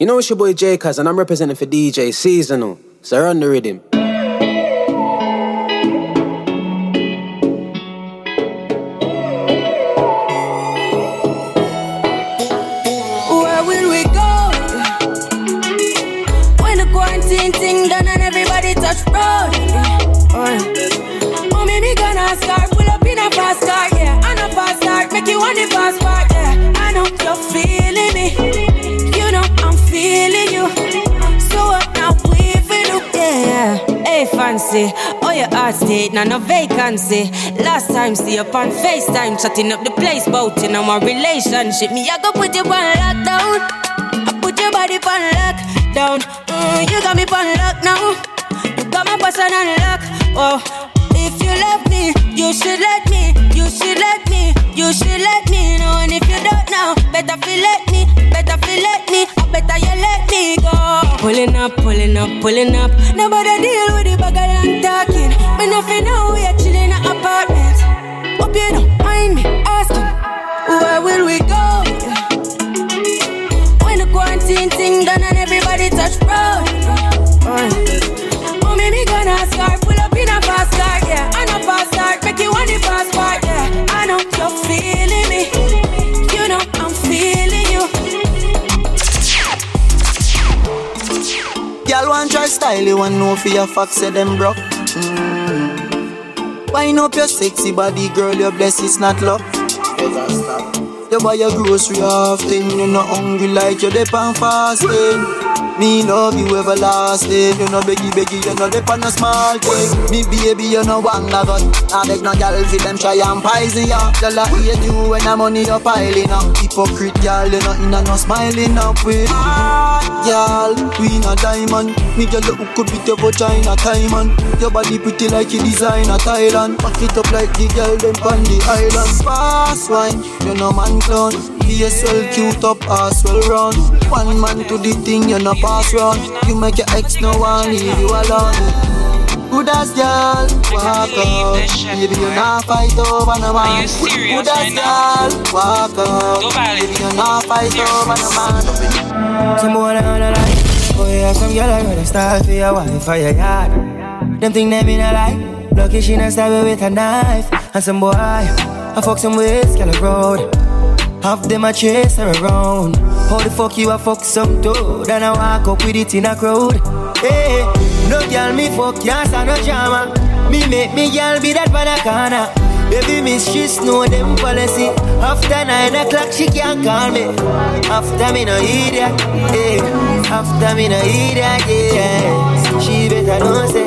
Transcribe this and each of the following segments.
You know it's your boy J Cuz and I'm representing for DJ Seasonal. The rhythm. Fancy, oh your heart state, now no vacancy. Last time see you on FaceTime, chatting up the place, bout in our relationship. Me, I go put you on lockdown. I put your body on lockdown. Mm, you got me on lock now. You got my person on lock. Oh, if you love me, you should let me. You should let me. You should let me know. And if you don't know, better feel let me. Better feel let me. I better you let me go. Pulling up, pulling up, pulling up. Nobody deal with the bag and talking. Me nothing know we are chilling in an apartment. Hope you don't you want know for your facts, say them broke. Mm. Wind up your sexy body, girl, your bless is not luck. You buy your grocery often, you not hungry like you're depend fasting. Me love you everlasting, you know beggy beggy, you know depend a small thing. Me baby, you know one got. I beg no girl fi them try and poison ya. Girl I hate you when the money you piling up. Hypocrite girl, you know in a no smiling up with. Girl, we not diamond. Me girl you up with your vagina time man. Your body pretty like you designer Thailand. Back it up like the girl them on the island. Fast wine, you know man clown. BSL cute up, ass well run. One man to the thing, you know pass run. You make your ex no one leave you alone. Good as girl, walk out. Baby, you not fight over no man. Good as girl, walk out. Baby, you not fight over no man. Some boy on the line. Oh yeah, some girl I gotta start for your wife for your yard. Them think them in a lie. Lucky she not stab me with a knife. And some boy, I fuck some with girl road. Half them a chase her around. How the fuck you a fuck some dude? And I walk up with it in a crowd. Hey, no girl me fuck, yes, no drama. Me make me girl be that corner. Baby miss, she know them policy. After nine o'clock, she can't call me. After me no idiot, hey. After me no idiot, yeah. She better know say.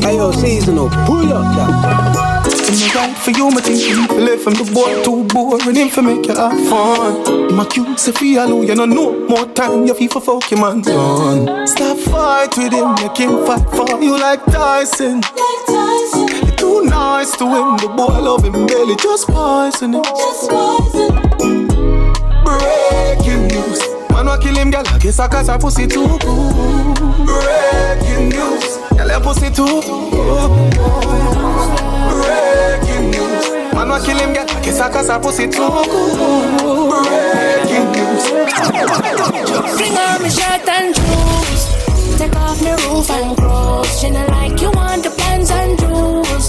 Hey yo, Seasonal, pull up that. In the right for you, my think you left from the boy too boring him for make you have fun. My cute say for you, you know no more time, you feel for fuck your man done. Stop fight with him, make him fight for you like Tyson. You're too nice to him, the boy love him barely, just poison him. Breaking news. Man, wa kill him, girl. I guess I cause her pussy too good. Breaking news. Girl, her pussy too good. Breaking news. Man, wa kill him. I guess I cause her pussy too good. Breaking news. Fling on me shirt and shoes. Take off me roof and clothes. She not like you want the pants and shoes.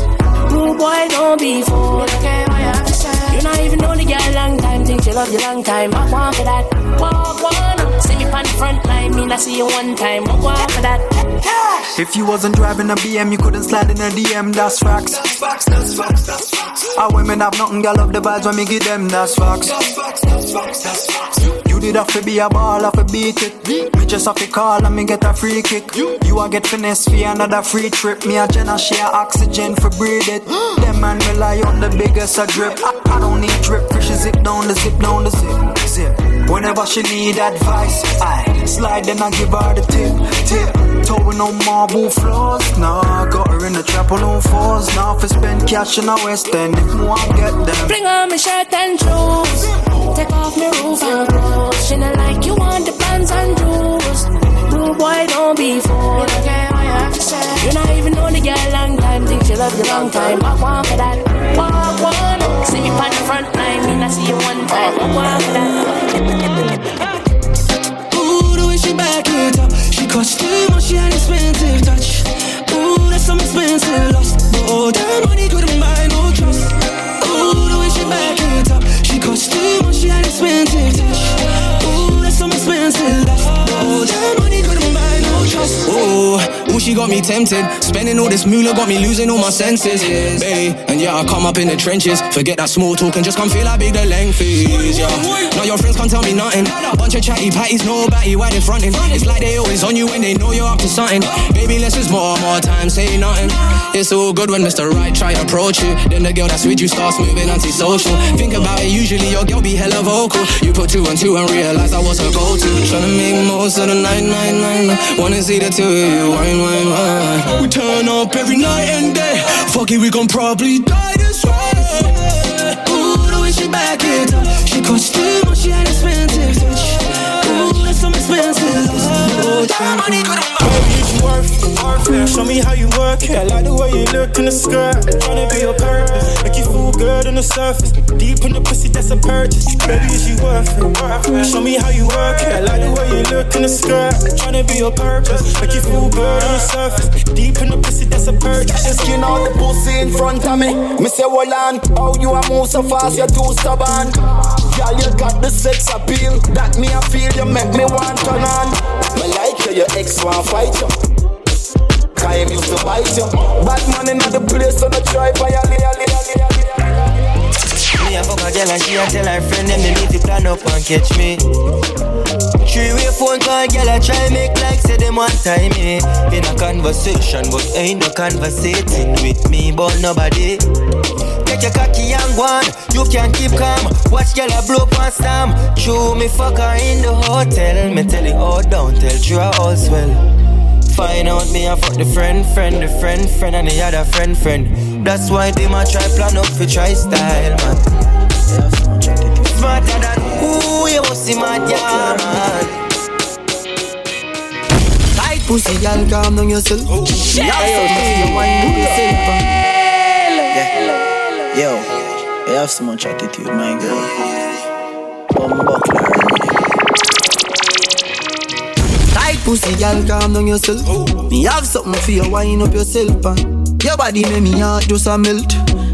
Rude boy, don't be fooled. What you not even know the girl long time. Think she love you long time. Walk one for that. Walk one. See me on the front line. Me not see you one time. Walk one for that. If you wasn't driving a BM, you couldn't slide in a DM, that's facts. Facts, that's facts, that's facts. Our women have nothing, girl, love the vibes when me give them, that's facts. That's facts, that's facts, that's facts. You did have to be a ball, have to beat it. Me just have to call and me get a free kick. You a get finesse for another free trip. Me a Jenna share oxygen for breathe it. Them man rely on the biggest a drip. I, I don't need drip, fish zip down the zip down the zip zip. Whenever she need advice, I slide and I give her the tip tip. Towing on marble floors, nah. Got her in the trap on all fours. Now if I spend cash in the West End, if more I get them. Bring on my shirt and shoes. Take off my roof and clothes. She not like you want the pants and shoes. Rude boy, don't be fooled. Okay, you have to say? You not even know the girl long time. Think she love you long time. I want for that. Got me all this moolah got me losing all my senses. Baby, and yeah, I come up in the trenches. Forget that small talk and just come feel how big the length is. Yeah. Now your friends can't tell me nothing. Bunch of chatty patties, no batty, why they fronting? It's like they always on you when they know you're up to something. Baby, let's just more, more time, say nothing. It's all good when Mr. Right try approach you. Then the girl that's with you starts moving antisocial. Think about it, usually your girl be hella vocal. You put two and two and realize I was her go-to. Tryna make most of the night, night, night, night. Wanna see the two of you, wine, wine, wine. We turn up every night and day. Fuck it, we gon' probably die this way. Ooh, the way she back it up. She cost too much, she an expensive. Ooh, that's some expensive loss. That money couldn't buy. Baby, if you worth it, worth it. Show me how you work it. I like the way you look in the skirt. Tryna be your purpose. Make you feel good on the surface. Deep in the pussy, that's a purchase. Baby, is you worth it, worth it. Show me how you work it. I like the way you look in the skirt. Tryna be your purpose. Make you feel good on the surface. Deep in the pussy, that's a purchase. She skin out the pussy in front of me. Me say, hold on, how you a move so fast, you're too stubborn. Girl, you got the sex appeal. That me I feel, you make me want turn on. Want fight you. Him used to bite you. Bad man in the place, so no try violate. Girl and she a tell her friend them they need to plan up and catch me. Three way phone call, girl I try make like say them one time me in a conversation, but ain't no conversating with me, but nobody. Take your cocky and one, you can keep calm. Watch girl I blow past them. True me fuck her in the hotel, me tell it all down, tell true all swell. Find out me I fuck the friend, friend, the friend, friend, and the other friend, friend. That's why they might try plan up for try style, man. Smarter than who you must see yeah, man. Tight pussy, girl, calm down yourself. Oh, yeah, yeah, you wine with yourself. Yeah. Yo, you have so much attitude, my girl. Tight pussy, girl, calm down yourself. Oh. Me have something for you, wine up yourself. And your body make me heart just a melt.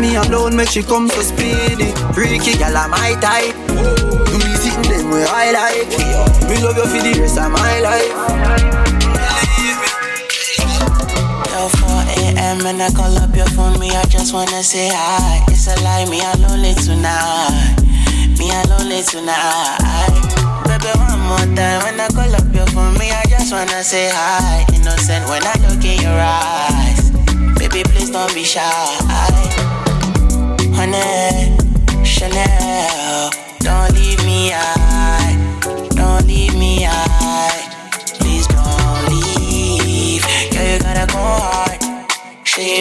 Me alone make she come so speedy. Freaky, girl, I'm my type. You be sitting them where I like. Me love you for the rest of my life. Yo, 4 a.m. and I call up your phone, me, I just wanna say hi. It's a lie, me, I'm lonely tonight. Me, I'm lonely tonight. Baby, one more time when I call up your phone, me, I just wanna say hi. Innocent when I look in your eyes. Baby, please don't be shy. Honey, Chanel, don't leave me high. Don't leave me high. Please don't leave. Girl, you gotta go hard.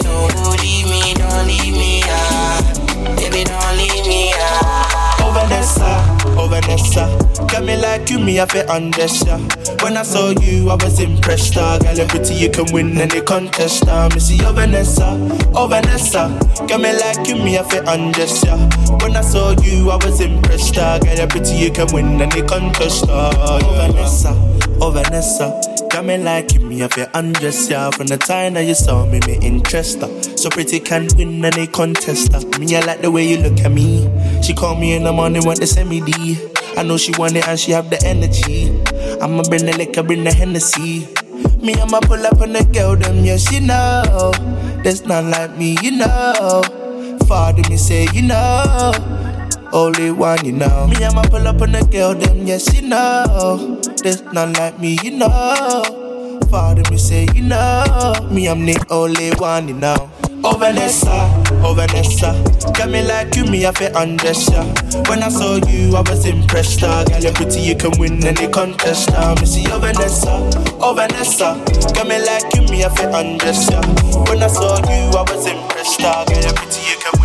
No, don't leave me, don't leave me high. Baby, don't leave me high. Oh Vanessa, oh Vanessa Got me like you, me I feel understand When I saw you, I was impressed uh. Girl, you're pretty, you can win any contest uh. See oh Vanessa, oh Vanessa Got me like you, me I feel understand When I saw you, I was impressed uh. Girl, you're pretty, you can win any contest uh. Oh Vanessa, oh Vanessa Got me like me I feel undressed yeah. From the time that you saw me, me interest uh. So pretty can win any contest uh. Me I like the way you look at me. She call me in the morning, want to send me D. I know she want it and she have the energy. I'ma bring the liquor, bring the Hennessy. Me I'ma pull up on the girl, them yeah, she know. There's none like me, you know. Father me say, you know only one, you know. Me, I'ma pull up on the girl, them, yes, you know. There's none like me, you know. Father, me say, you know. Me, I'm the only one, you know. Oh Vanessa, oh Vanessa, got me like you, me I feel understand. When I saw you, I was impressed. Uh. Girl, you're pretty, you can win any contest. Uh. Me see oh Vanessa, oh Vanessa, got me like you, me I feel understand. When I saw you, I was impressed. Uh. Girl, you're pretty, you can win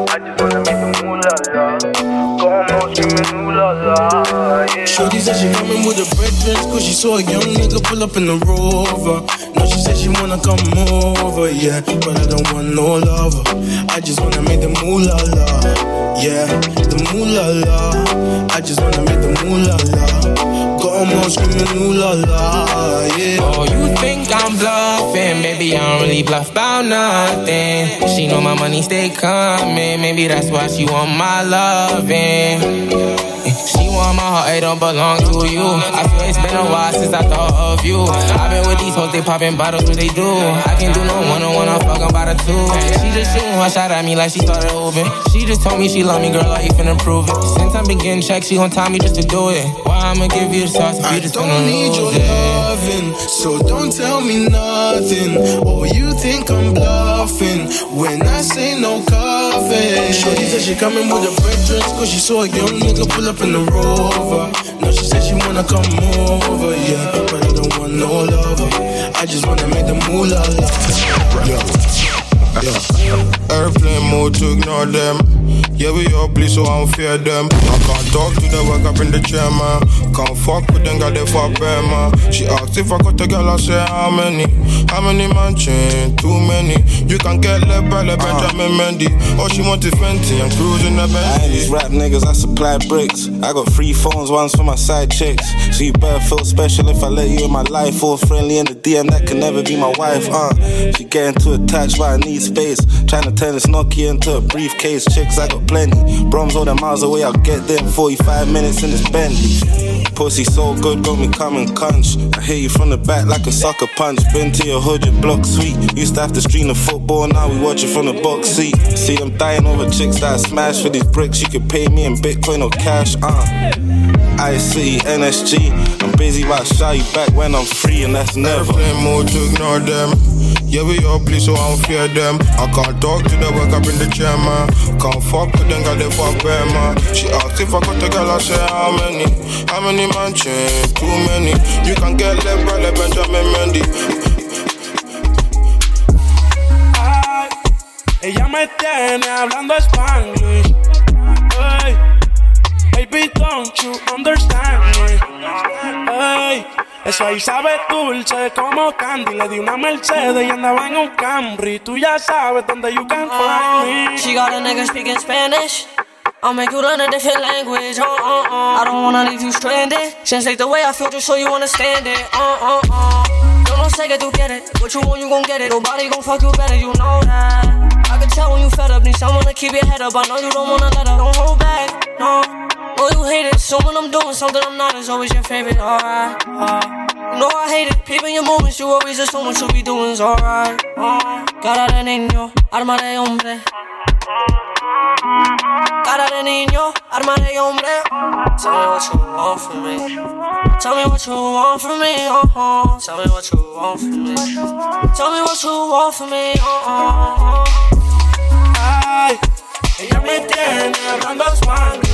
yeah. Shorty said she coming with her brethren Cause she saw a young nigga pull up in the rover. Now she said she wanna come over, yeah But I don't want no lover. I just wanna make the moolah la Yeah, the moolah la I just wanna make the moolah la Go on screaming ooh la, yeah. Oh, you think I'm bluffing? Baby, I don't really bluff about nothing. She know my money stay coming. Maybe that's why she want my loving she want my heart, it don't belong to you. I feel it's been a while since I thought of you. I've been with these hoes, they popping bottles, what they do. I can't do no one on one, I'm fucking about a two. She just shooting one shot at me like she started hooping. She just told me she love me, girl, I ain't finna prove it. Since I've been getting checks, she gon' tell me just to do it. Why I'ma give you the sauce if you just don't gonna need lose your it? loving, so don't tell me nothing. Or you think I'm bluffing when I say no coffee. Shorty said she coming with her brethren, cause she saw a young nigga pull up in the rover. Now she said she wanna come over, yeah. But I don't want no lover. I just wanna make the moolah Yeah. Airplane mode to ignore them. Yeah, we all please, so I don't fear them. I can't talk to them, wake up in the chair, man. Can't fuck with them, got they for bear, man. She asked if I got a girl, I say how many? How many mansion? Too many. You can get left by the Benjamin Mendy. All she want is Fenty, I'm cruising the Bentley. I ain't these rap niggas, I supply bricks. I got three phones, one's for my side chicks. So you better feel special if I let you in my life. All friendly in the DM, that can never be my wife, uh. She getting too attached, but I need space. Trying to turn this Nokia into a briefcase. Chicks, I got plenty. Broms all the miles away, I'll get there in 45 minutes in this Bentley. Pussy so good, got me coming crunch. I hit you from the back like a sucker punch. Been to your hood, your block sweet. Used to have to stream the football, now we watch it from the box seat. See them dying over chicks that I smash for these bricks. You can pay me in Bitcoin or cash, uh. IC, NSG. I'm busy about shy you back when I'm free, and that's never. Airplane mode to ignore them. Yeah, we all please, so I don't fear them. I can't talk to them, wake up in the chair, man. Can't fuck with them, got they for bear, man. She asked if I got a girl, I said, how many? How many man mansion? Too many. You can get left by the Benjamin Mendy. Ay, ella me tiene hablando spanglish. Ay, baby, don't you understand me? Ay, eso ahí sabe dulce como candy. Le di una Mercedes y andaba en un Camry. Tú ya sabes dónde you can find me. She got a nigga speaking Spanish. I'll make you learn a different language. Uh, uh, uh. I don't wanna leave you stranded. Translate the way I feel just so you understand it. Uh, uh, uh. Yo no sé que tú quieres. What you want, you gon' get it. Nobody gon' fuck you better, you know that. I can tell when you fed up. Need someone to keep your head up. I know you don't wanna let up. Don't hold back. No. Oh, you hate it. So when I'm doing something I'm not, it's always your favorite. Alright. Uh. You know I hate it. Peeping your movements, you always assume what you be doing's alright. Uh. Cara de niño, arma de hombre. Cara de niño, arma de hombre. Tell me what you want from me. Tell me what you want from me. Uh-huh. Tell me what you want from me. Tell me what you want from me. Uh-huh. Ella me tiene hablando Spanish.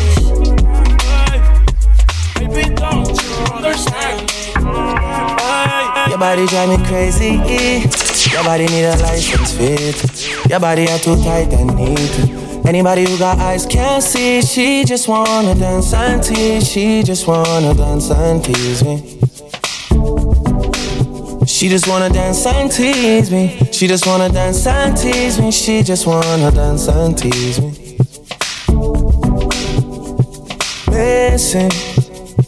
Baby, don't you understand me? Your body drive me crazy. Your body need a license fit. Your body are too tight and neat. Anybody who got eyes can't see. She just wanna dance and tease. She just wanna dance and tease me. She just wanna dance and tease me. She just wanna dance and tease me. She just wanna dance and tease me. Listen,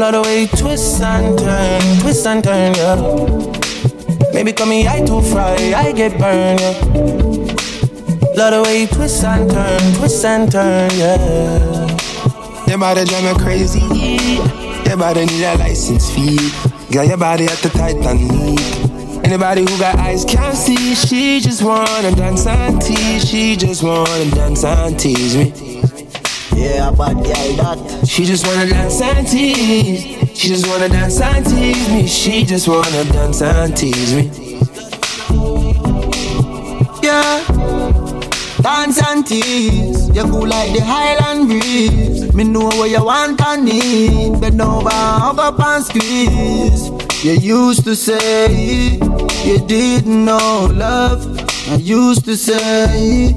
Lot of way twists and turn, twist and turn, yeah. Maybe call me I too fry, I get burned, yeah. Lot of way twists and turn, twist and turn, yeah. Your body drive me crazy. Your body need a license fee. Got your body at the Titan need. Anybody who got eyes can't see. She just wanna dance and tease. She just wanna dance and tease me. Yeah, but yeah, that. She just wanna dance and tease. She just wanna dance and tease me. She just wanna dance and tease me. Yeah. Dance and tease. You cool like the Highland breeze. Me know what you want and need. Bend over, hug up and squeeze. You used to say you didn't know love. I used to say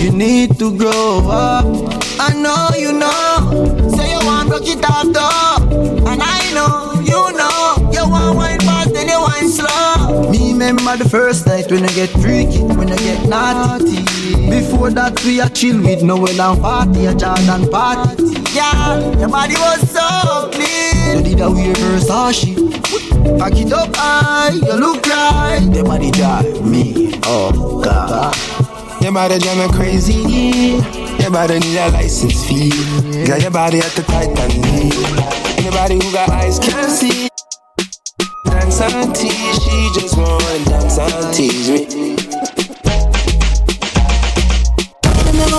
you need to grow up. I know you know. Say you want rock it off though. And I know you know. You want wine fast then you wine slow. Me remember the first night when I get freaky, when I get naughty. Before that we a chill with Noel and party, a Jordan party. Yeah, your body was so clean. You did a weird Versace. Pack it up high, you look right. Your body drive me, oh God. Your body drive me crazy. Your body need a license fee. Got your body at the Titan need. Anybody who got eyes can see. Dance and tease, she just wanna dance and tease me.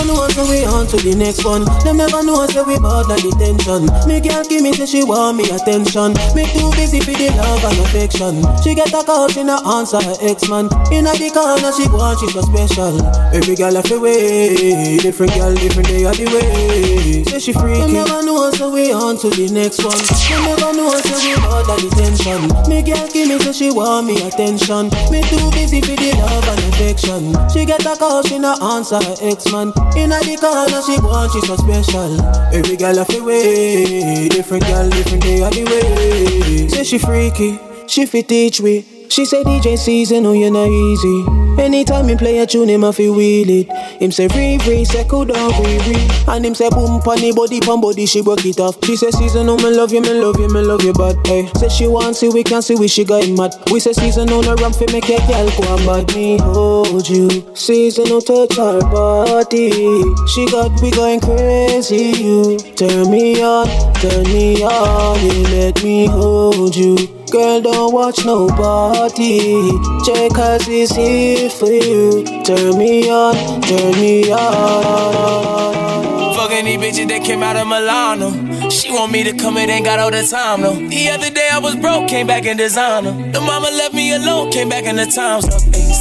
Know so we on to the next one. Them never know so we bout the detention. Me girl give me say she want me attention. Me too busy for the love and affection. She get a call, she not answer her ex man. Inna the corner she and she so special. Every girl have a way, different girl different day of the way. Say she freaky. Them never know so we on to the next one. Them never know so we bout the detention. Me girl give me say she want me attention. Me too busy for the love and affection. She get a call, she not answer her ex man. Inna the corner she and she so special. Every girl have a way, different girl different day of the way. Say she freaky, she fit teach we. She say DJ season, oh you not easy. Anytime him play a tune, him a fi wheel it. Him say free free, say cool down free free. And him say boom funny body pon body, she work it off. She say season, oh me love you, me love you, me love you, but hey. Say she want see we can see we she got him mad. We say season oh, on a ramp fi make a girl go and bad me hold you. Season oh touch her body. She got me going crazy. You turn me on, turn me on. You let me hold you. Girl, don't watch nobody. Check cause it's here for you. Turn me on, turn me on. Fucking these bitches that came out of Milano. She want me to come in, ain't got all the time though. The other I was broke, came back in designer. The mama left me alone, came back in the times.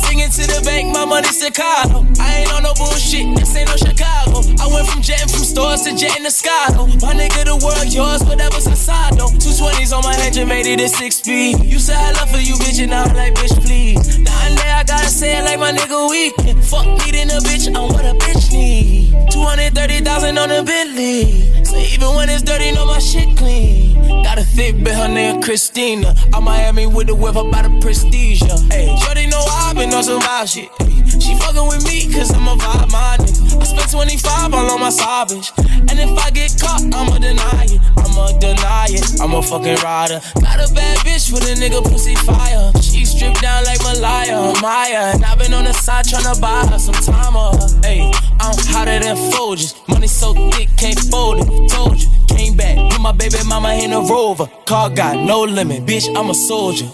Singing to the bank, my money Chicago. I ain't on no bullshit, this ain't no Chicago. I went from jetting from stores to jetting the sky though. My nigga, the world yours, whatever's inside though. Two twenties on my head, you made it a six speed. You said I love for you, bitch, and I'm like, bitch, please. Now and there, I gotta say it like my nigga weak. Fuck needing a bitch, I'm what a bitch need. 230,000 on a Bentley. So even when it's dirty, know my shit clean. Got a thick bitch, her name Christina. I'm Miami with the whip, about the prestige. Hey, Shorty know I've been on some wild shit. She fucking with me, cause I'm a vibe, my nigga. I spent 25 all on my savage. And if I get caught, I'ma deny it. I'ma deny it. I'm a fucking rider. Got a bad bitch with a nigga pussy fire. Stripped down like Malaya, Maya. And I've been on the side tryna buy her some time. Uh, hey, I'm hotter than Folgers. Money so thick, can't fold it. Told you, came back. Put my baby mama in a rover. Car got no limit, bitch, I'm a soldier.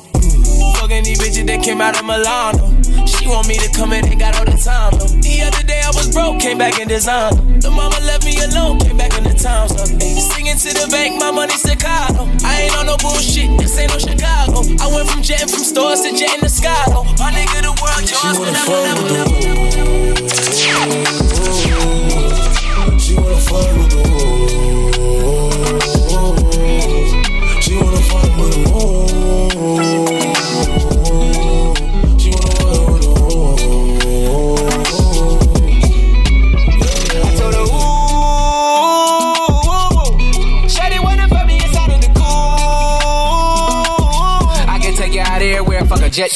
Fucking these bitches that came out of Milano. She want me to come in, ain't got all the time. though. The other day I was broke, came back in design. The mama left me alone, came back in the town. So, ay, singing to the bank, my money Chicago. I ain't on no bullshit, this ain't no Chicago. I went from jetting from stores to jetting the sky. Oh, my nigga, the world yours, whatever, whatever, whatever. She wanna fuck with the hoes.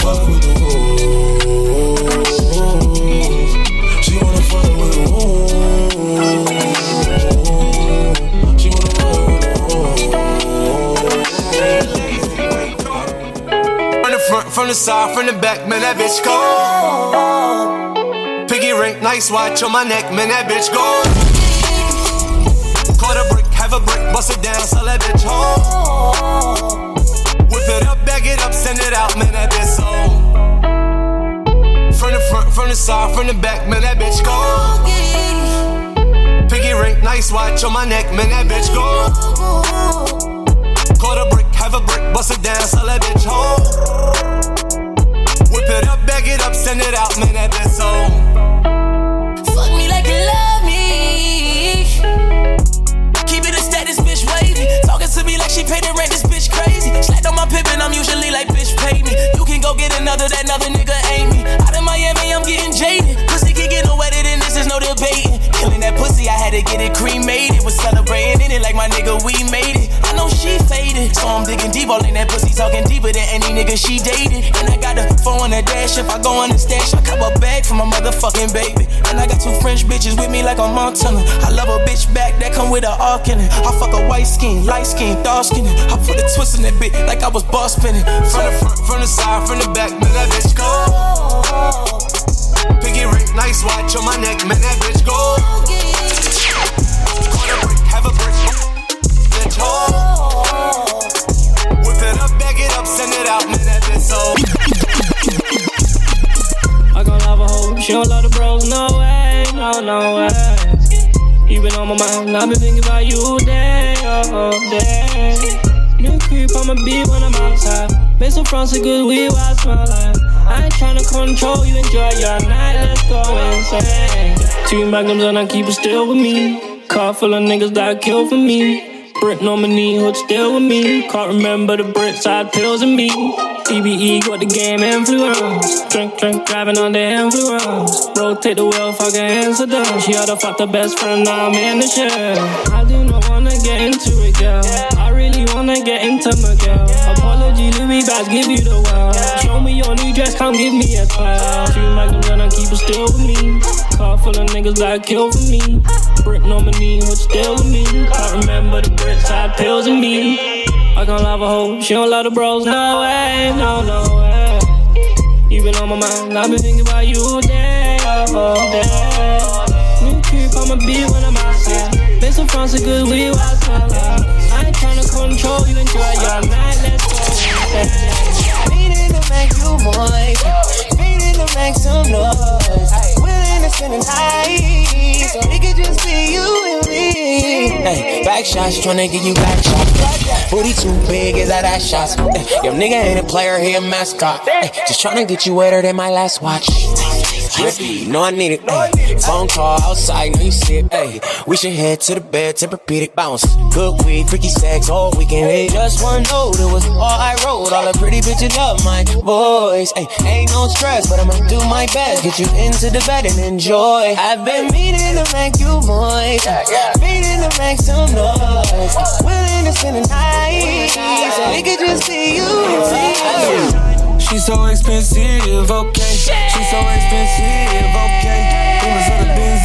fuck with the woo. She wanna fuck with the woo. She wanna fuck with the woo. From the front, from the side, from the back, man, that bitch go. Piggy ring, nice watch on my neck, man, that bitch go. Caught a brick, have a brick, bust it down, sell that bitch home. Bag it up, send it out, man, that bitch sold. From the front, from the side, from the back, man, that bitch go. Piggy ring, nice watch on my neck, man, that bitch go. A brick, have a brick, bust it down, sell that bitch home. Whip it up, bag it up, send it out, man, that bitch sold. Fuck me like you love me. Keep it a status, bitch wavy. Talking to me like she paid the rent, this bitch pippin', I'm usually like, bitch, pay me. You can go get another, that another nigga ain't me. Out of Miami, I'm getting jaded. Pussy can get no wetter than this, is no debating. Killing that pussy, I had to get it cremated. Was celebrating in it like my nigga, we made it. She faded, so I'm digging deep, all in that pussy, talking deeper than any nigga she dated. And I got a phone on the dash, if I go on the stash, I cop a bag for my motherfucking baby. And I got two French bitches with me like on Montana. I love a bitch back that come with a arc in it. I fuck a white skin, light skin, dark skin. I put a twist in that bitch like I was boss spinning. From the front, from the side, from the back, man, that bitch go. Piggy ring, nice watch on my neck, man, that bitch go. A brick, have a home. Whip it up, bag it up, send it out, man, that bitch sold. I gon' love a hoe. She don't love the bros, no way, no, no way. You been on my mind, I've been thinking about you day, oh, oh day. New creep, I'ma be when I'm outside. Some fronts of good weed while I like. I ain't tryna control you, enjoy your night, let's go insane. Two magnums and I keep it still with me. Car full of niggas that kill for me. My knee, hood still with me. Can't remember the brick side pills and me. TBE got the game influence. Drink, drink, driving on the influence. Rotate the wheel, fucking down. She oughta fuck the best friend, now I'm in the shit. I do not wanna get into it, girl. I really wanna get into my girl. Apology, Louis Bass, give you the world. Show me your new dress, come give me a 12. Two magnums and I keep it still with me. Car full of niggas that kill for me. Brick on my knee, hood still with me. Can't remember the brick side pills and me. I can't love a hoe, she don't love the bros, no way, no, no way. You been on my mind, I've been thinking about you all day, all day. New creep, I'ma be when I'm outside. Make some fronts of good weed while I. I ain't tryna control you, enjoy your night, let's go. Meaning to make you to make some noise. Willing to spend the night, so we could just be you and me. Hey, back shots, tryna get you back shots. Booty too big, is that ass shots? Your nigga ain't a player, he a mascot. Just tryna get you wetter than my last watch. Drippy, know I need it. Phone call outside, know you see it. Ay. We should head to the bed, Tempur-Pedic bounce. Good weed, freaky sex, all weekend. Hey, just one note, it was all I wrote. All the pretty bitches love my voice. Ay. Ain't no stress, but I'ma do my best. Get you into the bed and enjoy. I've been meaning to make you moist, meaning to make some noise. Willing to spend the night, so we could just see you and me. She's so expensive, okay. She's so expensive, okay. Rumors of the Benz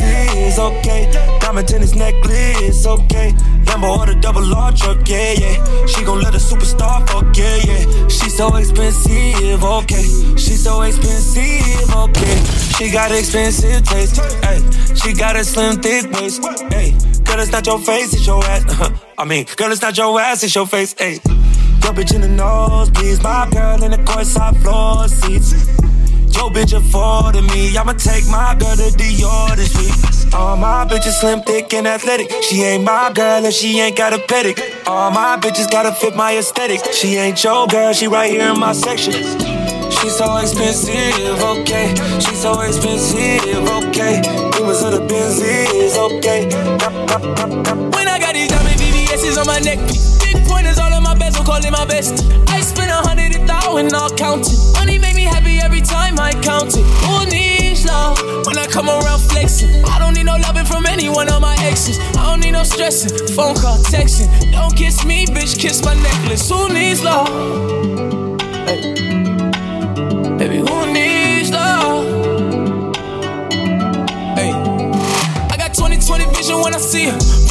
okay. Diamond tennis necklace, okay. Lambo or the double R truck, yeah, yeah. She gon' let a superstar fuck, yeah, yeah. She's so expensive, okay. She's so expensive, okay. She got expensive taste, hey. She got a slim, thick waist, hey. Girl, it's not your face, it's your ass. I mean, girl, it's not your ass, it's your face, hey. Your bitch in the nose, please. My girl in the courtside floor seats. Your bitch afforded me. I'ma take my girl to Dior this week. All my bitches slim, thick, and athletic. She ain't my girl if she ain't got a pedic. All my bitches gotta fit my aesthetic. She ain't your girl, she right here in my section. She's so expensive, okay. She's so expensive, okay. Rumors of the Benzes, okay. When I got these diamond VVS's on my neck, big pointers all my best. I spend a hundred a thousand, all counting. Money make me happy every time I count it. Who needs love when I come around flexing? I don't need no loving from any one of my exes. I don't need no stressing, phone call, texting. Don't kiss me, bitch, kiss my necklace. Who needs love? Hey. Baby, who needs love? Hey, I got 2020 vision when I see her.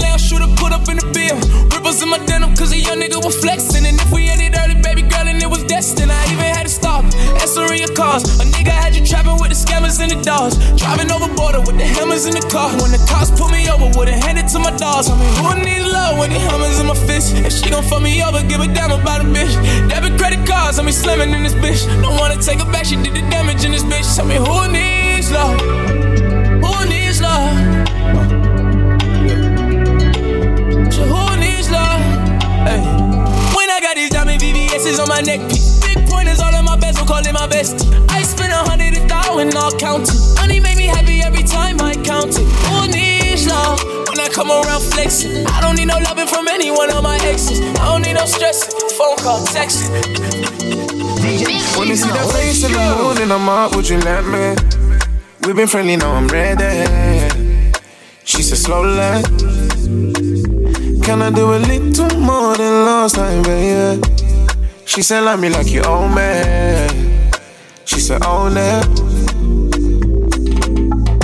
Put up in the lounge, shoot her, put up in the bill. Ripples in my denim, cause a young nigga was flexing. And if we ended early, baby girl, and it was destined, I even had to stop. Answering your calls. A nigga had you trapping with the scammers and the dogs. Driving over border with the hammers in the car. When the cops pull me over, would've handed to my dogs. I mean, who needs love when the hammers in my fist? If she gon' fuck me over, give a damn about a bitch. Debit credit cards, I mean, slamming in this bitch. Don't wanna take her back, she did the damage in this bitch. Tell me who needs love? Hey. When I got these diamond VVS's on my neck, big pointers all on my bezel, call it my best. I spend a hundred a thousand, all counting. Money make me happy every time I count it. Who needs love? When I come around flexing, I don't need no loving from any one of my exes. I don't need no stressing, phone call, texting. When you see that face in the morning, I'm up, would you let me? We've been friendly, now I'm ready. She said, slow land. Can I do a little more than last time, baby? She said, love me like you own me. She said, own it.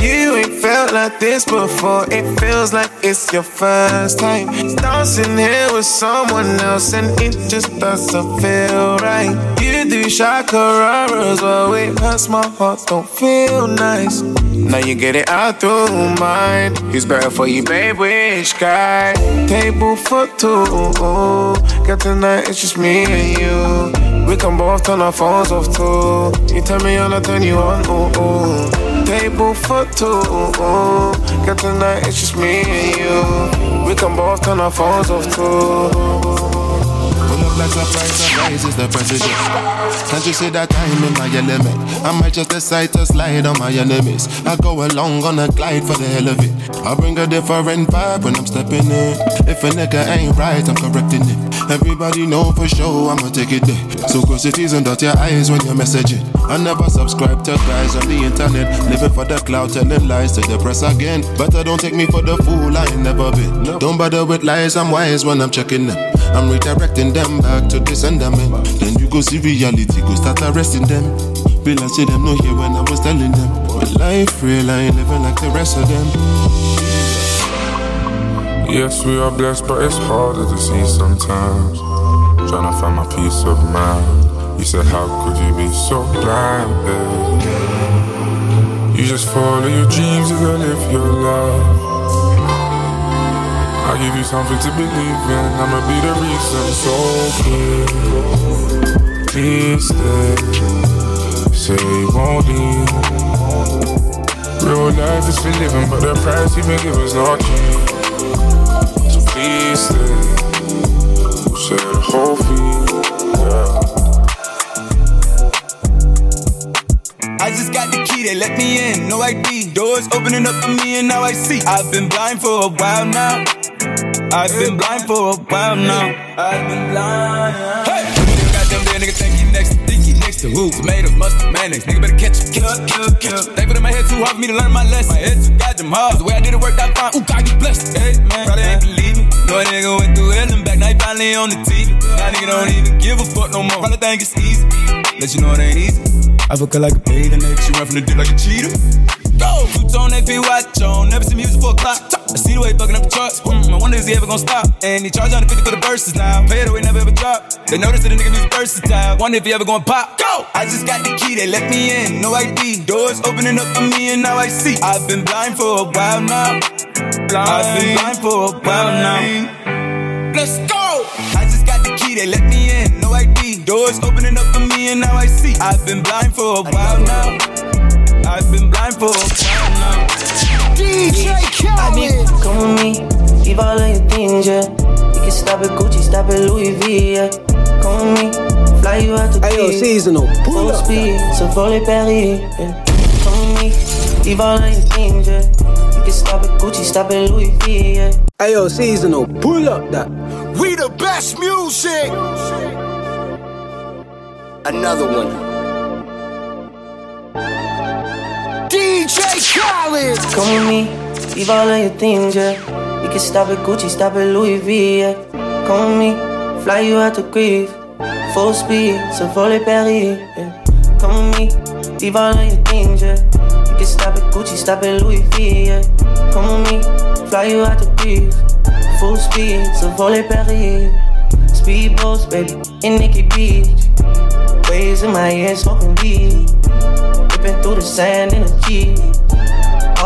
You ain't felt like this before. It feels like it's your first time. Dancing here with someone else, and it just doesn't feel right. You do shakararas, well, it hurts my heart, don't feel nice. Now you get it out through mine. Who's better for you, babe? Which guy? Table for two. Got tonight, it's just me and you. We can both turn our phones off too. You tell me I'll turn you on. Ooh, ooh. Table for two. Got tonight, it's just me and you. We can both turn our phones off too. Like surprise, surprise is the president. Can't you see that I'm in my element? I might just decide to slide on my enemies. I go along on a glide for the hell of it. I bring a different vibe when I'm stepping in. If a nigga ain't right, I'm correcting it. Everybody know for sure I'ma take it there. So close it is and dot your eyes when you're messaging. I never subscribe to guys on the internet. Living for the cloud, telling lies to the press again. I don't take me for the fool, I ain't never been. Don't bother with lies, I'm wise when I'm checking them. I'm redirecting them back to the sentiment. Eh? Then you go see reality, go start arresting them. Bill I see them no here when I was telling them. But life real, I ain't living like the rest of them. Yes, we are blessed, but it's harder to see sometimes. Trying to find my peace of mind. You said, How could you be so blind, babe? You just follow your dreams, you gotta live your life. I'll give you something to believe in. I'ma be the reason. So please, please stay. Say you won't leave. Real life is for living, but the price you've been given's not cheap. So please stay. Share the whole fee. I just got the key, they let me in, no ID. Doors opening up for me, and now I see. I've been blind for a while now. I've been blind for a while now. I've been blind. Hey! Nigga goddamn dead nigga think he next to think he next to who? Tomatoes, mustard, mayonnaise. Nigga better catch him, catch him, catch him, catch him. They put in my head too hard for me to learn my lesson. My head too goddamn hard. The way I did it worked out fine. Ooh, God, you blessed. Hey, man, probably ain't believe me. No nigga went through hell and back. Now he finally on the TV. Now nigga don't even give a fuck no more. Probably think it's easy. Let you know it ain't easy. I fuck her like a pig, and she run from the dick like a cheetah. Go! Boots on, AP watch on. Never seen music for a clock. I see the way he fucking up the trucks. Mm, I wonder is he ever gonna stop? And he charge 150 for the verses now. Pay it away, never ever drop. They notice that the nigga music versatile. Wonder if he ever gonna pop. Go! I just got the key, they let me in. No ID. Doors opening up for me, and now I see. I've been blind for a while now. Blind. I've been blind for a while now. Let's go! I just got the key, they let me in. No ID. Doors opening up for me and now I see. I've been blind for a while now. I've been blind for a while now. DJ Khaled. Come with me, leave all of your things, yeah. You can stop at Gucci, stop at Louis V, yeah. Come with me, fly you out to Ayo, seasonal. Pull Full up speed, so volley Paris, yeah. Come with me, leave all of your things, yeah. You can stop at Gucci, stop at Louis V, yeah. Ayo, seasonal. Pull up that. We the best music. Another one. Khaled. Come with me, leave all of your things, yeah. You can stop at Gucci, stop at Louis V, yeah. Come with me, fly you out to Greece. Full speed, so volley Paris, yeah. Come with me, leave all of your things, yeah. You can stop at Gucci, stop at Louis V, yeah. Come with me, fly you out to Greece. Full speed, so volley Paris. Speedboats, baby, in Nikki Beach. Waves in my head, smoking weed. Ripping through the sand in a Jeep.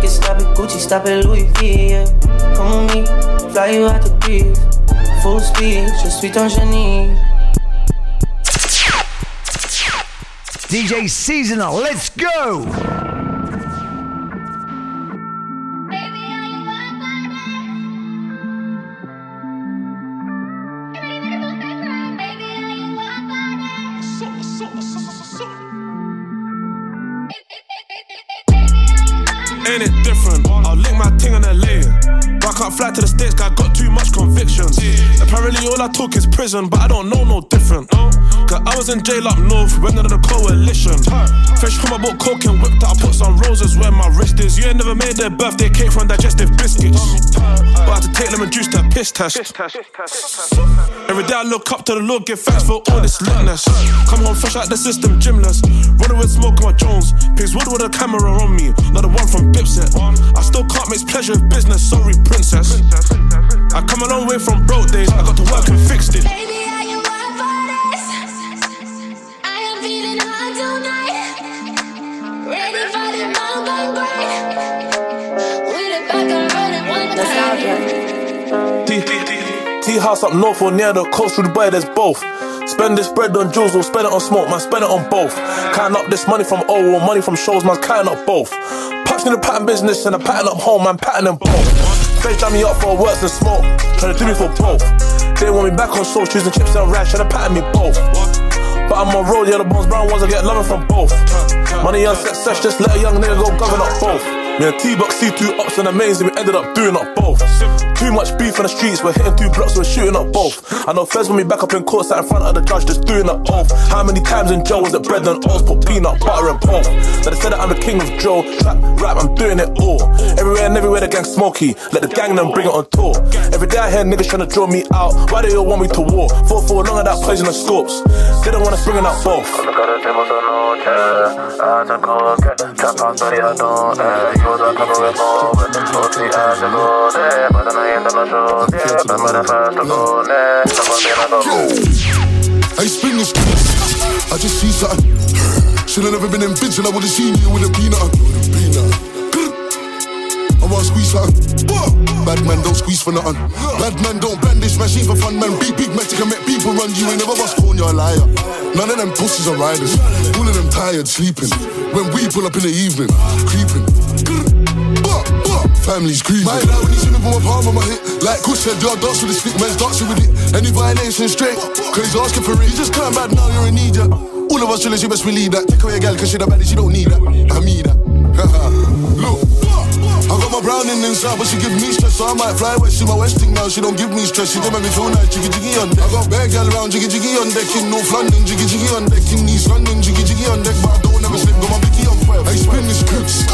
Can stop at Gucci, stop at Louis V, yeah. Come with me, fly you out to Greece. Full speed, je suis ton génie. DJ Seasonal, let's go! Fly to the States, I got too much convictions. Apparently, all I talk is prison, but I don't know no different. I was in jail up north, went under the coalition. Fresh from my boat, coke and whipped out, I put some roses where my wrist is. You ain't never made their birthday cake from digestive biscuits. But I had to take lemon juice to piss test. Every day I look up to the Lord, give thanks for all this litness. Come home fresh out the system, gymless. Running with smoke on my Jones. Pigs wood with a camera on me, not the one from Dipset. I still can't mix pleasure with business, sorry, princess. I come a long way from broke days, I got to work and fixed it. T, T house up north or near the coast through Dubai, there's both. Spend this bread on jewels or spend it on smoke, man, spend it on both. Counting up this money from O or money from shows, man, counting up both. Pops in the pattern business and a pattern up home, man, pattern them both. Face jam me up for works and smoke, trying to do me for both. They want me back on soul, choosing chips and rash, trying to pattern me both. But I'm on roll, yeah, the bones brown ones, I get loving from both. Money and success, just let a young nigga go govern up both. Me and T-Box see two ups and amazing, we ended up doing up both. Too much beef on the streets, we're hitting two blocks, we're shooting up both. I know Fez when me back up in court, sat in front of the judge, just doing up oath. How many times in jail was it bread and oats, put peanut butter and pork? Now they said that I'm the king of Joe, trap, rap, I'm doing it all. Everywhere and everywhere the gang smoky, let the gang them bring it on tour. Every day I hear niggas trying to draw me out, why they all want me to war? Fought for long of that poison and scopes, they don't wanna spring it out both. I spin this I just see something. Should've never been in bitch and I would've seen you with a peanut. I wanna squeeze something. Bad man don't squeeze for nothing. Bad man don't brandish machine for fun, man. Big, big magic and make people run. You ain't never bust phone, you're a liar. None of them pussies are riders. All of them tired, sleeping. When we pull up in the evening, creeping. Family's creeping. My dad when he's in with my palm on my hip. Like Kush said, y'all dance with the stick, man's dancing with it. Any violation straight, cause he's asking for it. You just can't bad now, you're in need, yeah. All of us chillers, you best believe that. Take away a gal, cause she the baddest, she don't need that. I mean that. Look. I got my brown in inside, but she give me stress, so I might fly west. She my westing now, she don't give me stress. She don't make me feel nice, jiggy jiggy on deck. I got bad gal around, jiggy jiggy on deck in North London, jiggy jiggy on deck in East London, jiggy jiggy on deck. But I don't ever slip, got my Vicky on fire. I spin this clips.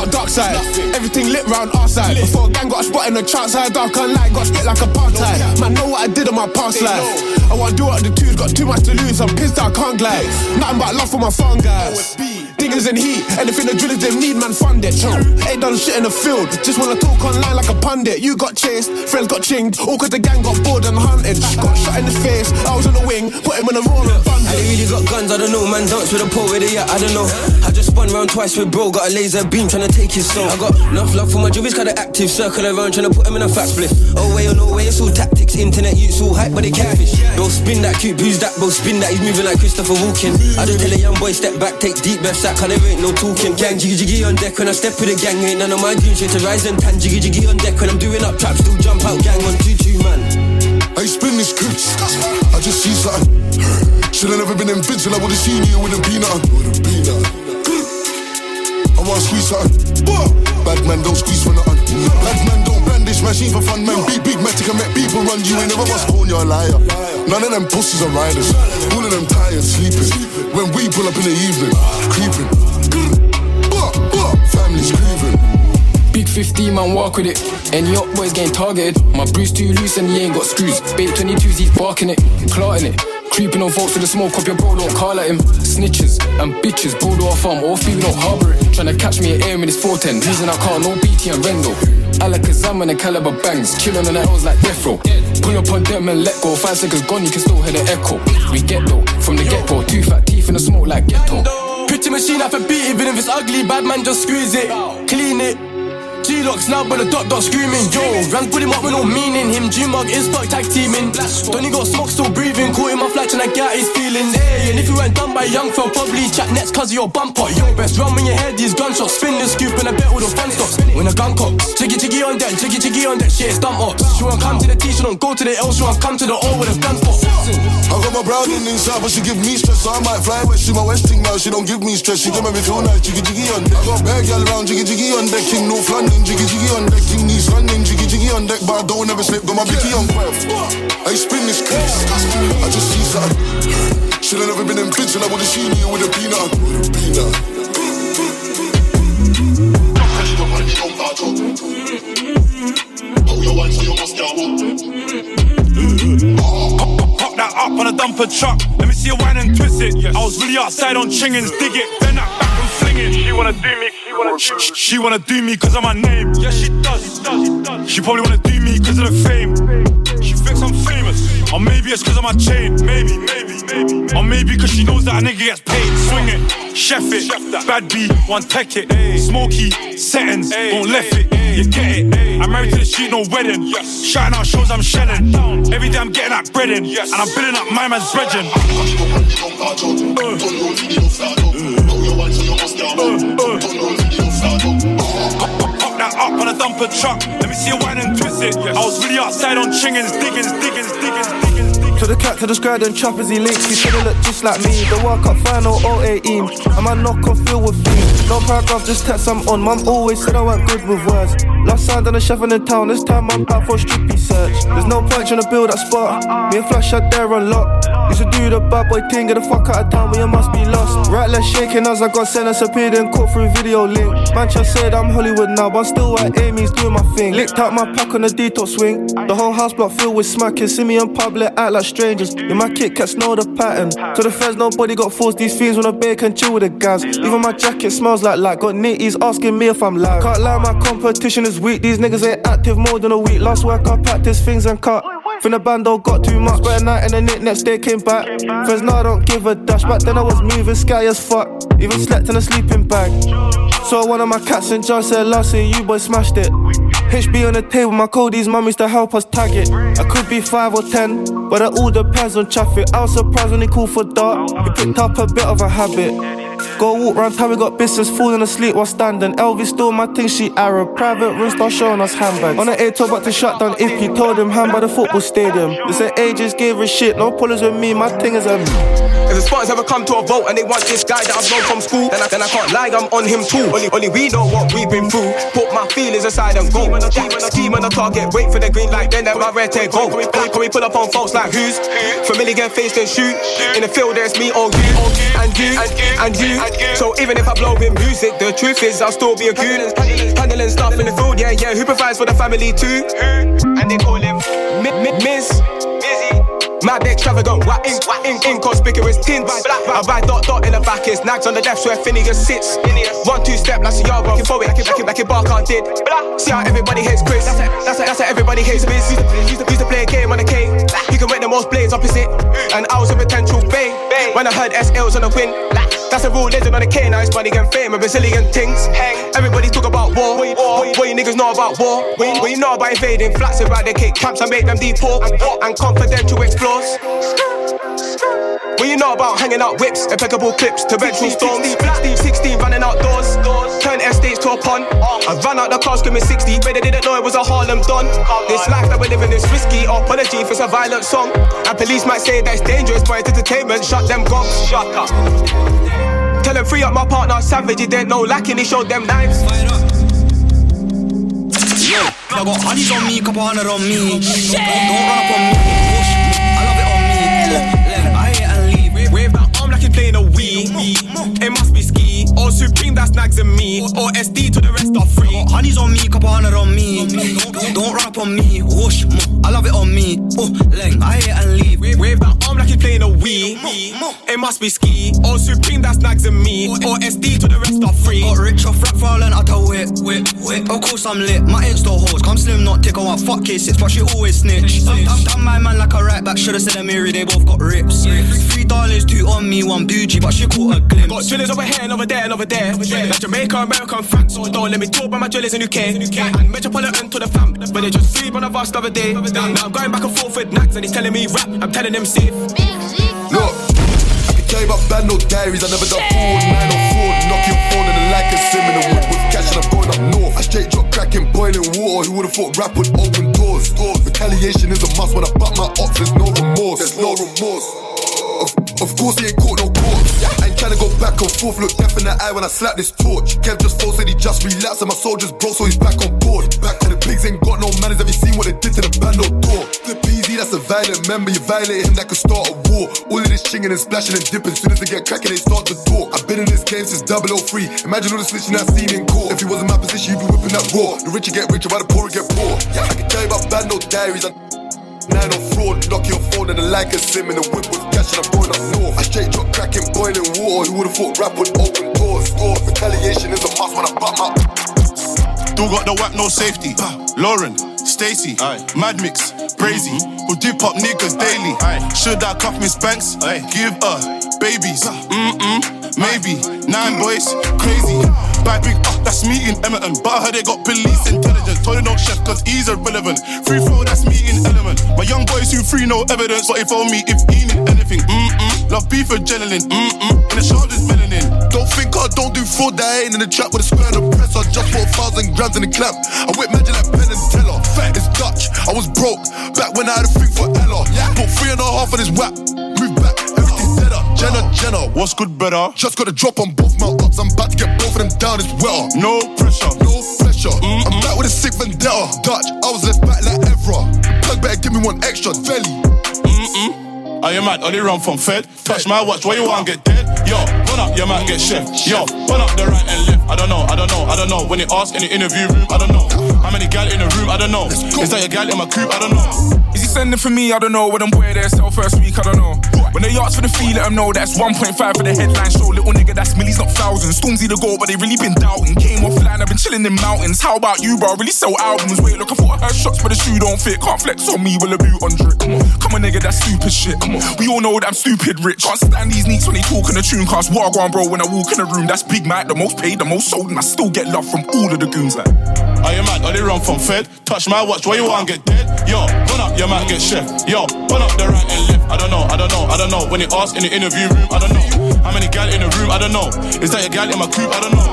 About dark side. Everything lit round our side. Before a gang got a spot in the chart side, dark and light got split like apartheid. Man, know what I did in my past life. I want to do what the two's got too much to lose. I'm pissed I can't glide. Nothing but love for my phone guys. Diggers in heat, anything the drillers they need, man, fund it. Ain't done shit in the field, just wanna talk online like a pundit. You got chased, friends got chinged, all cause the gang got bored and hunted. Got shot in the face, I was on the wing, put him in a roll and I ain't really got guns, I don't know, man. Dance with a pole with it, yeah, I don't know. I just spun round twice with bro, got a laser beam trying to take his soul. I got enough love for my jobbies, kinda active, circle around trying to put him in a fat split. Oh way or no way, it's all tactics, internet youths all hype, but they catfish. Bro, spin that cute, who's that? Bro, spin that, he's moving like Christopher Walken. I just tell a young boy, step back, take deep breaths, that cause there ain't no talking. Gang jiggy jiggy on deck when I step with the gang, ain't none of my dreams shit to rise and tan. Jiggy jiggy on deck when I'm doing up traps, still jump out, gang on 2 2 man. I spin this clips, I just see something. Should've never been in vision, I would've seen you with a peanut. With. I wanna squeeze something. Bad man don't squeeze for nothing. Bad man don't brandish machine for fun, man. Big, big matic and make people run. You ain't never was born, you're a liar. None of them pussies are riders. All of them tired, sleeping. When we pull up in the evening, creeping. Family's grieving. Big 15 man walk with it. Any up boys getting targeted. My Bruce too loose and he ain't got screws. Bait 22s, he's barking it, clarting it. Creeping on folks with the smoke up your bro, don't call at him. Snitches and bitches, bro, do our farm, all feel don't harbor it. Tryna catch me at air in his 410. Reason I call no BT and Rendo. Alakazam and the caliber bangs, chillin' on the L's like death row. Pull up on them and let go. Five seconds gone, you can still hear the echo. We get though, from the get go. Two fat teeth in the smoke like ghetto. Pretty machine, I for beat, even if it's ugly, bad man just squeeze it, clean it. G-Locks now, but the dot dot screaming. Yo, Rand put him up with no meaning. Him G-Mug is fuck tag teaming. Donny got smoke still breathing. Caught in my flat and I get his feelings. Hey, and if you weren't done by young fell, probably chat next cause of your bumper. Yo, best run when you hear these gunshots. Spin the scoop and I bet all the fun stops. When a gun cocks, jiggy jiggy on deck, jiggy jiggy on deck, shit, stump ups. She won't come to the T, she don't go to the L, she won't come to the O with a gun for. I got my brown in inside, but she give me stress, so I might fly west. She my westing now, she don't give me stress. She give me feel nice, jiggy jiggy on deck. I got bad girl around, jiggy jiggy on deck. King North London, jiggy jiggy on deck. King East London, jiggy jiggy on deck. But I don't ever slip, got my Vicky on breath. I spin this case, I just see something. Should've never been in bitch, and I would've seen you with a peanut. With a peanut. Pop that up on a dumper truck. Let me see you whine and twist it. I was really outside on chingins, dig it, bend that back and fling it. She wanna do me, she wanna, she, she wanna do me cause of my name. Yeah, she does, she probably wanna do me cause of the fame. She thinks I'm famous, or maybe it's cause of my chain. Maybe, maybe, maybe. Or maybe cause she knows that a nigga gets paid. Swing it, chef it, bad B, one tech it. Smoky, settings, won't left it. You get it. I'm married to the street, no wedding. Shouting out shows I'm shelling. Every day I'm getting that bread in. And I'm building up my man's brethren. Pop up a truck. Let me see you whine and twist it. I was really outside on chingins, diggins, diggins, diggins, diggins. To the cat, to the scribe and choppers he links. He said he look just like me. The World Cup final 018. And my knock on feel with me. No paragraph, just text I'm on. Mum always said I weren't good with words. Last signed on a chef in the town. This time I'm out for a strippy search. There's no point trying to build that spot. Me and Flash out there unlocked. Used to do the bad boy thing, get the fuck out of town where you must be lost. Right left shaking as I got sentence appeared and caught through video link. Manchester said I'm Hollywood now, but I'm still at Amy's doing my thing. Licked out my pack on the detox swing. The whole house block filled with smacking. See me in public, act like strangers. In my Kit Kats know the pattern. To the feds, nobody got forced. These fiends wanna bake and chill with the guys. Even my jacket smells like like. Got nitties asking me if I'm live. Can't lie, my competition is weak. These niggas ain't active more than a week. Last work I practice things and cut. From the bando got too much, but at night and the nick next day came back. Friends now I don't give a dash. Back then I was moving sky as fuck. Even slept in a sleeping bag. So one of my cats and John said last year you boys smashed it. HB on the table, my Cody's mummies to help us tag it. I could be five or ten, but it all depends on traffic. I was surprised when he called for dark. He picked up a bit of a habit. Go walk round town, we got business falling asleep while standing. Elvis stole my thing, she Arab. Private room start showing us handbags. On the A told about to shut down if he told him hand by the football stadium. They said ages gave a shit, no pullers with me, my thing is a If the Spartans ever come to a vote and they want this guy that I've known from school, then I, then I can't lie, I'm on him too. Only, only we know what we've been through. Put my feelings aside and go. Scheme on the target, wait for the green light, then let my red tape go. Can we, can we pull up on folks like who's? Familiar get faced and shoot. In the field, there's me or you, and you, and you. So even if I blow with music, the truth is I'll still be a goon. Handling stuff in the field, yeah, yeah. Who provides for the family too? And they call him Miss. Mad extravagant, what ink, what ink, inconspicuous tints. I ride dot dot in the back, is nags on the left where Phineas sits. One two step, that's a yard walking forward, like it, like it, like it Barker did. See how everybody hates Chris, that's how, that's how, that's how everybody hates Biz. Used to, used, to, used to play a game on a K. You can rent the most blades opposite, and I was a potential bay. When I heard SL's on the win, that's a real legend on the K. Now it's money and fame, a Brazilian things. Everybody talk about war. What, what, what you niggas know about war? What you, what you know about invading flats about the cake camps and make them deport and, and confidential explores. What you know about hanging out whips, impeccable clips to ventral storms? 16, 16 running outdoors, turn estates to a pond. I ran out the car screaming 60, but they didn't know it was a Harlem Don. This life that we're living is risky, apology if it's a violent song. And police might say that it's dangerous, but it's entertainment, shut them gongs. Shut up. Tell them free up my partner, savage, he didn't know lacking, he showed them knives. Yo, I got honeys on me, couple hundred on me. Don't, don't run up on me. Or Supreme, that's snags and me. Or SD to the rest are free. Got honeys on me, couple hundred on me. Don't, up on me. Whoosh, I love it on me. Oh, leng, I hit and leave. Wave that arm like he's playing a Wii. It must be ski. Or Supreme, that's snags and me. Oh, or SD to the rest are free. Rich off rap falling out of whip, whip, whip. Of course I'm lit. My Insta hoes come slim, not tick. I want fuck K6, but she always snitch. Done, done my man like a right back. Should've said a Mary, they both got rips. Three dollars, two on me, one bougie, but she caught a glimpse. Got drillers over here and over there and over there. Like Jamaica, American facts. So don't let me talk about my drillers in UK. And Metropolitan to the fam. But they just free on a vast the other day. Now I'm going back and forth with Nax and he's telling me rap. I'm telling him safe. Look, I can tell you about bad no diaries. I never done fraud, man or fraud. Knock your phone and the like and sim in the whip with cash and I'm going up north. I straight drop cracking, boiling water. Who would've thought rap would open doors? doors. Retaliation is a must when I butt my ops. There's no remorse. There's no remorse. Of, of course he ain't caught no corpse. I ain't tryna go back and forth, look death in the eye when I slap this torch. Kev just false said he just relapsed and my soldiers broke, so he's back on board. Back to the pigs ain't got no manners, have you seen what they did to the band no door? Flip easy, that's a violent member, you violate him, that could start a war. All of this chinging and splashing and dipping, soon as they get cracking, they start to talk. I've been in this game since 003. Imagine all the snitching I've seen in court. If he was in my position, you'd be whipping that raw. The richer get richer, while the poorer get poor. Yeah, I can tell you about no diaries. I Nine on fraud, knock your phone and the like a sim in the whip with cash and I'm going up north. I straight drop cracking, boiling water. Who would've thought rap would open doors? doors. Retaliation is a must when I butt my. Still got the whack, no safety. Lauren, Stacy, Mad Mix, Brazy, who dip up niggas daily. Should I cuff Miss Banks? Give her babies. Mm-mm, maybe. Nine boys, crazy. Back big up, that's me in Emerton. But I heard they got police intelligence. Told them don't chef, cause he's irrelevant. Free throw, that's me in element. My young boys who free no evidence. But if on me, if he need anything, mm-mm. Love beef adrenaline, mm-mm. In the shoulders, melanin. Don't think I don't do fraud, that ain't in the trap with a square and a press. I just bought a thousand grams in the clamp. I whip magic like Penn and Teller. It's Dutch, I was broke. Back when I had a thing for Ella. Yeah. Put three and a half on his whap. Move back, everything's dead up. Jenna, Jenna, what's good, better? Just got a drop on both my ups. I'm about to get both of them down, it's wetter. No pressure, no pressure. Mm-mm. I'm back with a sick vendetta. Dutch, I was left back like Evra. Plug better give me one extra, Velly. Mm-mm. Are you mad? Only run from Fed. Touch my watch, where you want get dead? Yo, run up, you might get chef. Yo, run up the right and left. I don't know, I don't know, I don't know. When they ask in the interview room, I don't know. How many gal in the room? I don't know. Is that your gal in my coupe? I don't know. Is he sending for me? I don't know. When I'm boy there, sell first week, I don't know. When they ask for the fee, let them know that's 1.5 for the headline show. Little nigga, that's millies, not thousands. Stormzy the goal, but they really been doubting. Came offline, I've been chilling in mountains. How about you, bro? Really sell albums. Wait, look, I thought I heard shots, but the shoe don't fit. Can't flex on me with a boot on drip. Come on, nigga, that's stupid shit. We all know that I'm stupid rich. Can't stand these neats when they talk in the tune cast. Wagwan, bro, when I walk in the room, that's Big Mike, the most paid, the most sold, and I still get love from all of the goons. Like, Are you mad? Only run from Fed. Touch my watch, where you want to get dead? Yo, run up, you might get chef. Yo, run up the right and left. I don't know, I don't know, I don't know. When they ask in the interview room, I don't know. How many gal in the room? I don't know. Is that your gal in my coupe? I don't know.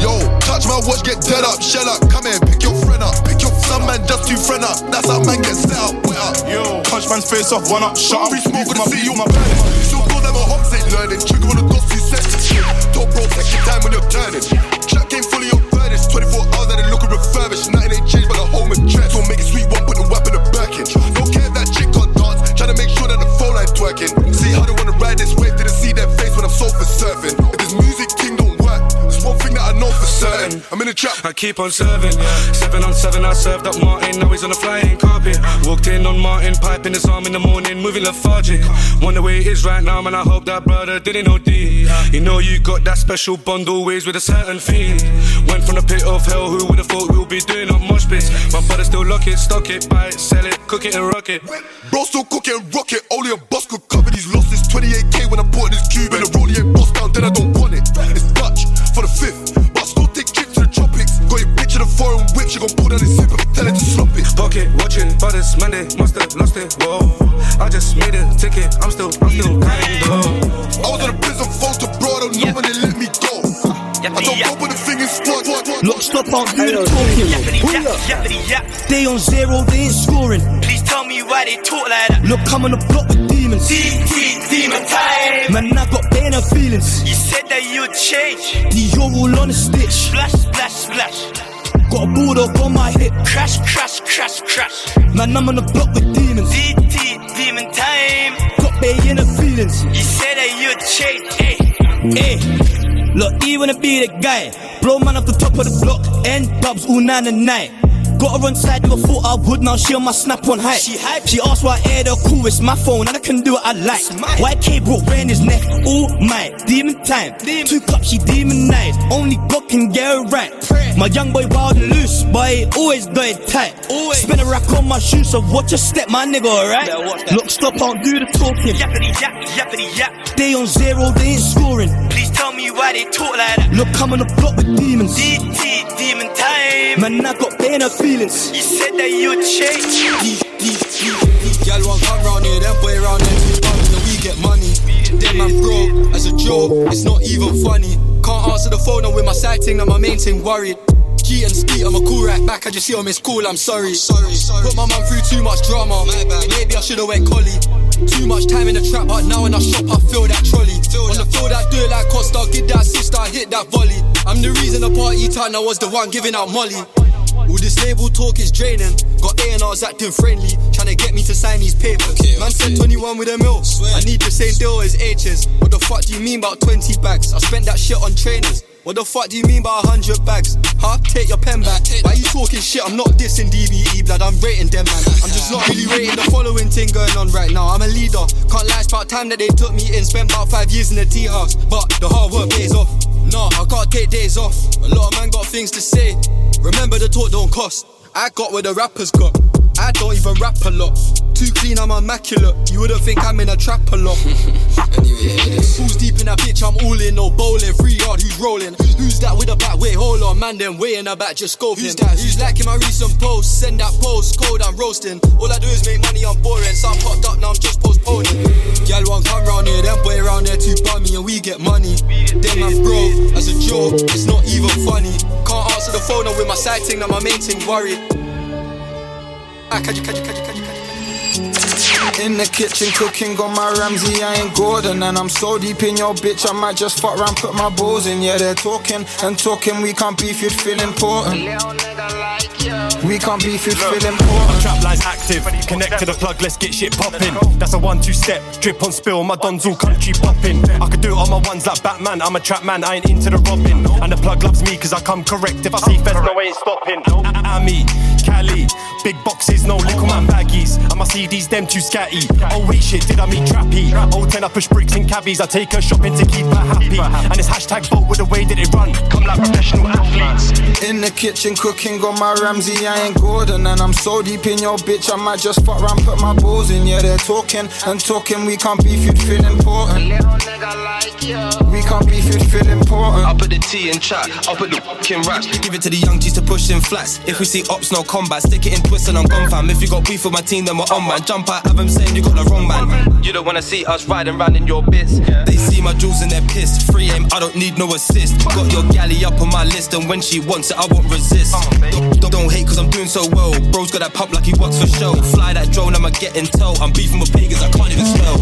Yo, touch my watch, get dead up, shell up. Come here, pick your friend up. Pick your some man just too friend up. That's how man gets set up, wet up. Yo, punch man's face off, one up, shut up. Free smoke with my the city, you my planet. Still go never hops ain't learning. Trigger on the dots, two sets. Top bro, take your time when you're turning. Track game fully trap. I keep on serving. Seven on seven, I served up Martin. Now he's on the flying carpet. Walked in on Martin, piping his arm in the morning, moving lethargic. Wonder where he is right now, man. I hope that brother didn't know D. You know you got that special bond always with a certain fiend. Went from the pit of hell, who would have thought we'll be doing up mosh pits? My brother still lock it, stock it, buy it, sell it, cook it and rock it. Bro still cooking rocket, only a boss could cover these losses. 28k when I bought this cube and the rollie boss down, then I don't she gon' pull down his zipper, tell her to slop it. Pocket watching, but it's Monday, must have lost it. Whoa, I just made a ticket, I'm still, I'm still counting though. I was on a prison phone to bro, I don't know when they let me go. I don't go with the thing in squad. Look, stop out, do the talking. Pull up. They on zero, they ain't scoring. Please tell me why they talk like that. Look, I'm on the block with demons. DT, demon time. Man, I got pain and feelings. You said that you'd change. The all on a stitch. Splash, splash, splash. Got a bulldog on my hip. Crash, crash, crash, crash. Man, I'm on the block with demons. DT, demon time. Got bay in the feelings. You said that you'd change. Hey. Hey, look, he wanna be the guy. Blow man off the top of the block, end dubs all nine and night. Got her on side, never thought I would, now she on my snap on hype. She hype. She asked why I air the cool, it's my phone, and I can do what I like. YK broke ran his neck, all my demon time. Two cups, she demonized, only God can get her right. My young boy wild and loose, but he always got it tight. Always. Spin a rack on my shoes, so watch your step, my nigga, alright? Better watch that. Look, stop, I don't do the talking. Yappity yap, yappity yap. They on zero, they ain't scoring. Please tell me why they talk like that. Look, I'm on the block with demons. DT, demon time. Man, I got pain and feelings. You said that you'd change. Girl want come round here, then boy round there two bums, then we get money. Then man broke, as a joke, it's not even funny. Can't answer the phone, I'm with my side thing, now my main thing worried. G and Skeet, I'm a cool right back, I just see him, it's cool, I'm sorry. sorry, sorry. Put my man through too much drama, maybe I should've went collie. Too much time in the trap, but now when I shop, I feel that trolley. On the field, I do it like Costa, get that sister, I hit that volley. I'm the reason the party time, I was the one giving out molly. All this label talk is draining. Got A&Rs acting friendly, trying to get me to sign these papers. Man said 21 with a mil. I need the same deal as H's. What the fuck do you mean about 20 bags? I spent that shit on trainers. What the fuck do you mean by 100 bags? Huh? Take your pen back. Why you talking shit? I'm not dissing DBE, blood. I'm rating them, man. I'm just not really rating the following thing going on right now. I'm a leader. Can't lie, it's about time that they took me in. Spent about five years in the tea house. But the hard work pays off. Nah, I can't take days off. A lot of man got things to say. Remember the talk don't cost. I got what the rappers got. I don't even rap a lot. Too clean, I'm immaculate. You wouldn't think I'm in a trap a lot. Who's deep in that bitch? I'm all in, no bowling. Free yard, who's rolling? Who's that with a back? Wait, hold on, man, then way in the back, just scoping. Who's that? Who's liking my recent post? Send that post, code, I'm roasting. All I do is make money, I'm boring. So I'm popped up, now I'm just postponing. Girl, one come round here, them boy round there too bummy, and we get money. Then man broke, as a joke, it's not even funny. Can't answer the phone, I'm with my side now my main thing worried. Ah, catch you, catch you, catch you, catch you. In the kitchen cooking, on my Ramsay, I ain't Gordon And I'm so deep in your bitch, I might just fuck around, put my balls in Yeah, they're talking and talking, we can't beef, if you'd feel important We can't beef, you'd feel My important trap line's active, connect to the plug, let's get shit popping. That's a one two step, drip on spill, my don's all country popping. I could do it on my ones like Batman, I'm a trap man, I ain't into the robbing. And the plug loves me cause I come correct. If I see fest, no, I ain't stopping. Ami, Cali, big boxes, no little man baggies. And my CDs, them too scatty. Oh wait, shit, did I meet Trappy? Oh 10, I push bricks in cabbies, I take her shopping to keep her happy. And it's hashtag vote with the way that it run, come like professional athletes. In the kitchen cooking, got my Ramsay, I ain't Gordon And I'm so deep in your bitch, I might just fuck around, put my balls in Yeah, they're talking and talking, we can't beef, you'd feel important Like you. We can't beef, you'd feel important I'll put the T in chat, I'll put the fucking raps. Give it to the young G's to push in flats. If we see ops, no combat. Stick it in twist and I'm gone fam. If you got beef with my team, then we're on man. Jump out, have them saying you got the wrong man. You don't wanna see us riding round in your bits. They see my jewels and they're pissed. Free aim, I don't need no assist. Got your galley up on my list, and when she wants it, I won't resist. Don't, don't, don't hate cause I'm doing so well. Bro's got that pump like he works for show. Fly that drone, I'ma get intel. I'm beefing with pagans, I can't even spell.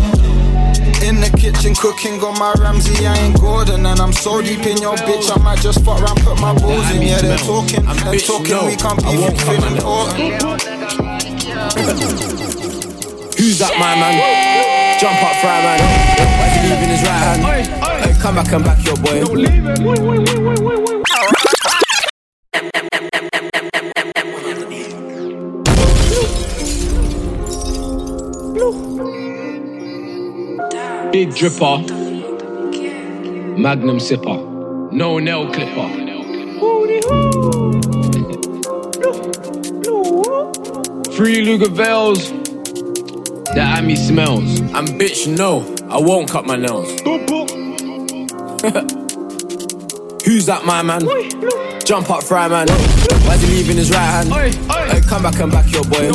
In the kitchen cooking, got my Ramsay, I ain't Gordon And I'm so deep in your bitch, I might just fuck around, put my balls in Yeah, they're talking, they're talking, we can't beef, you feel important Who's that my man? Jump up, fry man. Leaving his right hand? Hey, come back and back your boy. Big dripper. Magnum sipper. No nail clipper. Three Lugavels. That Amy smells. And bitch, no, I won't cut my nails. Who's that my man? Jump up, fry man. Why's he leaving his right hand? Hey, come back and back your boy.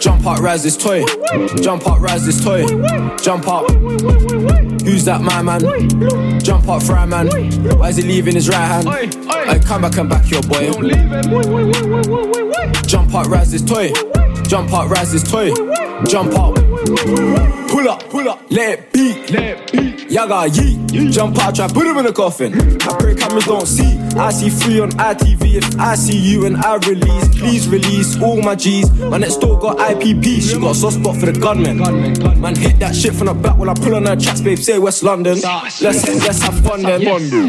Jump up, rise this toy. Jump up, rise this toy. Jump up. Who's that my man? Jump up, fry man. Why's he leaving his right hand? Hey, come back and back your boy. Jump up, rise this toy. Jump up, rise this toy. Jump up. Pull up, pull up, let it beat. Let it beat. Yaga yeet. Jump out, try put him in a coffin. I pray cameras don't see. I see free on ITV. If I see you and I release, please release all my G's. My next door got IPP. She got a soft spot for the gunman. Man, hit that shit from the back while I pull on her tracks, babe. Say West London. Let's let's have fun then.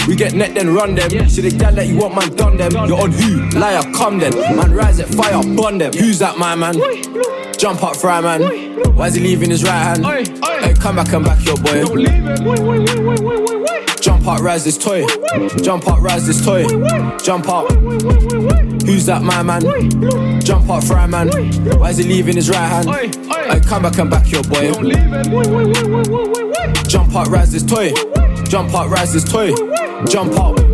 We get net then run them. See the gal that you want, man, done them. You're on who? Liar, come then. Man, rise at fire, burn them. Who's that, my man? Jump up, fry man. Why's he leaving his right hand? Hey, come back and back your boy. Jump up, rise this toy. Jump up, rise this toy. Jump up. Who's that, my man? Jump up, fry man. Why is he leaving his right hand? Hey, come back and back your boy. Jump up, rise this toy. Jump up, rise this toy. Jump up.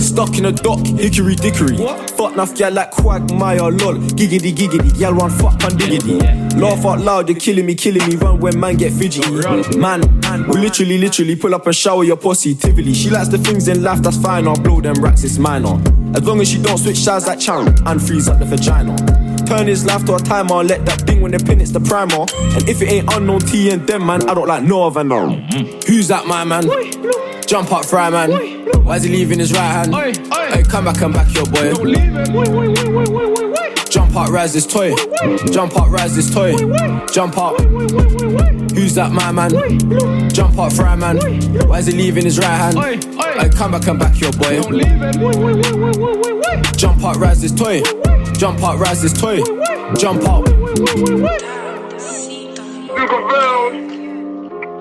Stuck in a dock, hickory dickory. Fuck enough gal like Quagmire, uh, lol. Giggity giggity, gal run fuck and diggity. Laugh out loud, you're killing me, killing me. Run when man get fidgety. Man, we literally, literally pull up and shower your pussy. She likes the things in life, that's fine. I'll blow them racks, it's minor. As long as she don't switch sides like channel and freeze up the vagina. Turn his life to a timer, let that ding when they pin it's the primer. And if it ain't unknown T and them, man, I don't like no other no. Who's that, my man? Jump up, fry man. Why's he leaving his right hand? Hey, come back and back your boy. Jump up, rise this toy. Jump up, rise this toy. Jump up. Who's that, my man? Jump up, fry man. Why's he leaving his right hand? Hey, come back and back your boy. Jump up, rise this toy. Jump up, rise this toy. Jump up.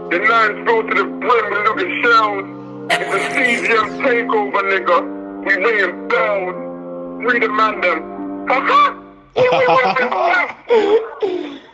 The nines go to the brim and look at shells. It's a CGM takeover, nigga. We ringing bells. Free the man them. Ha ha!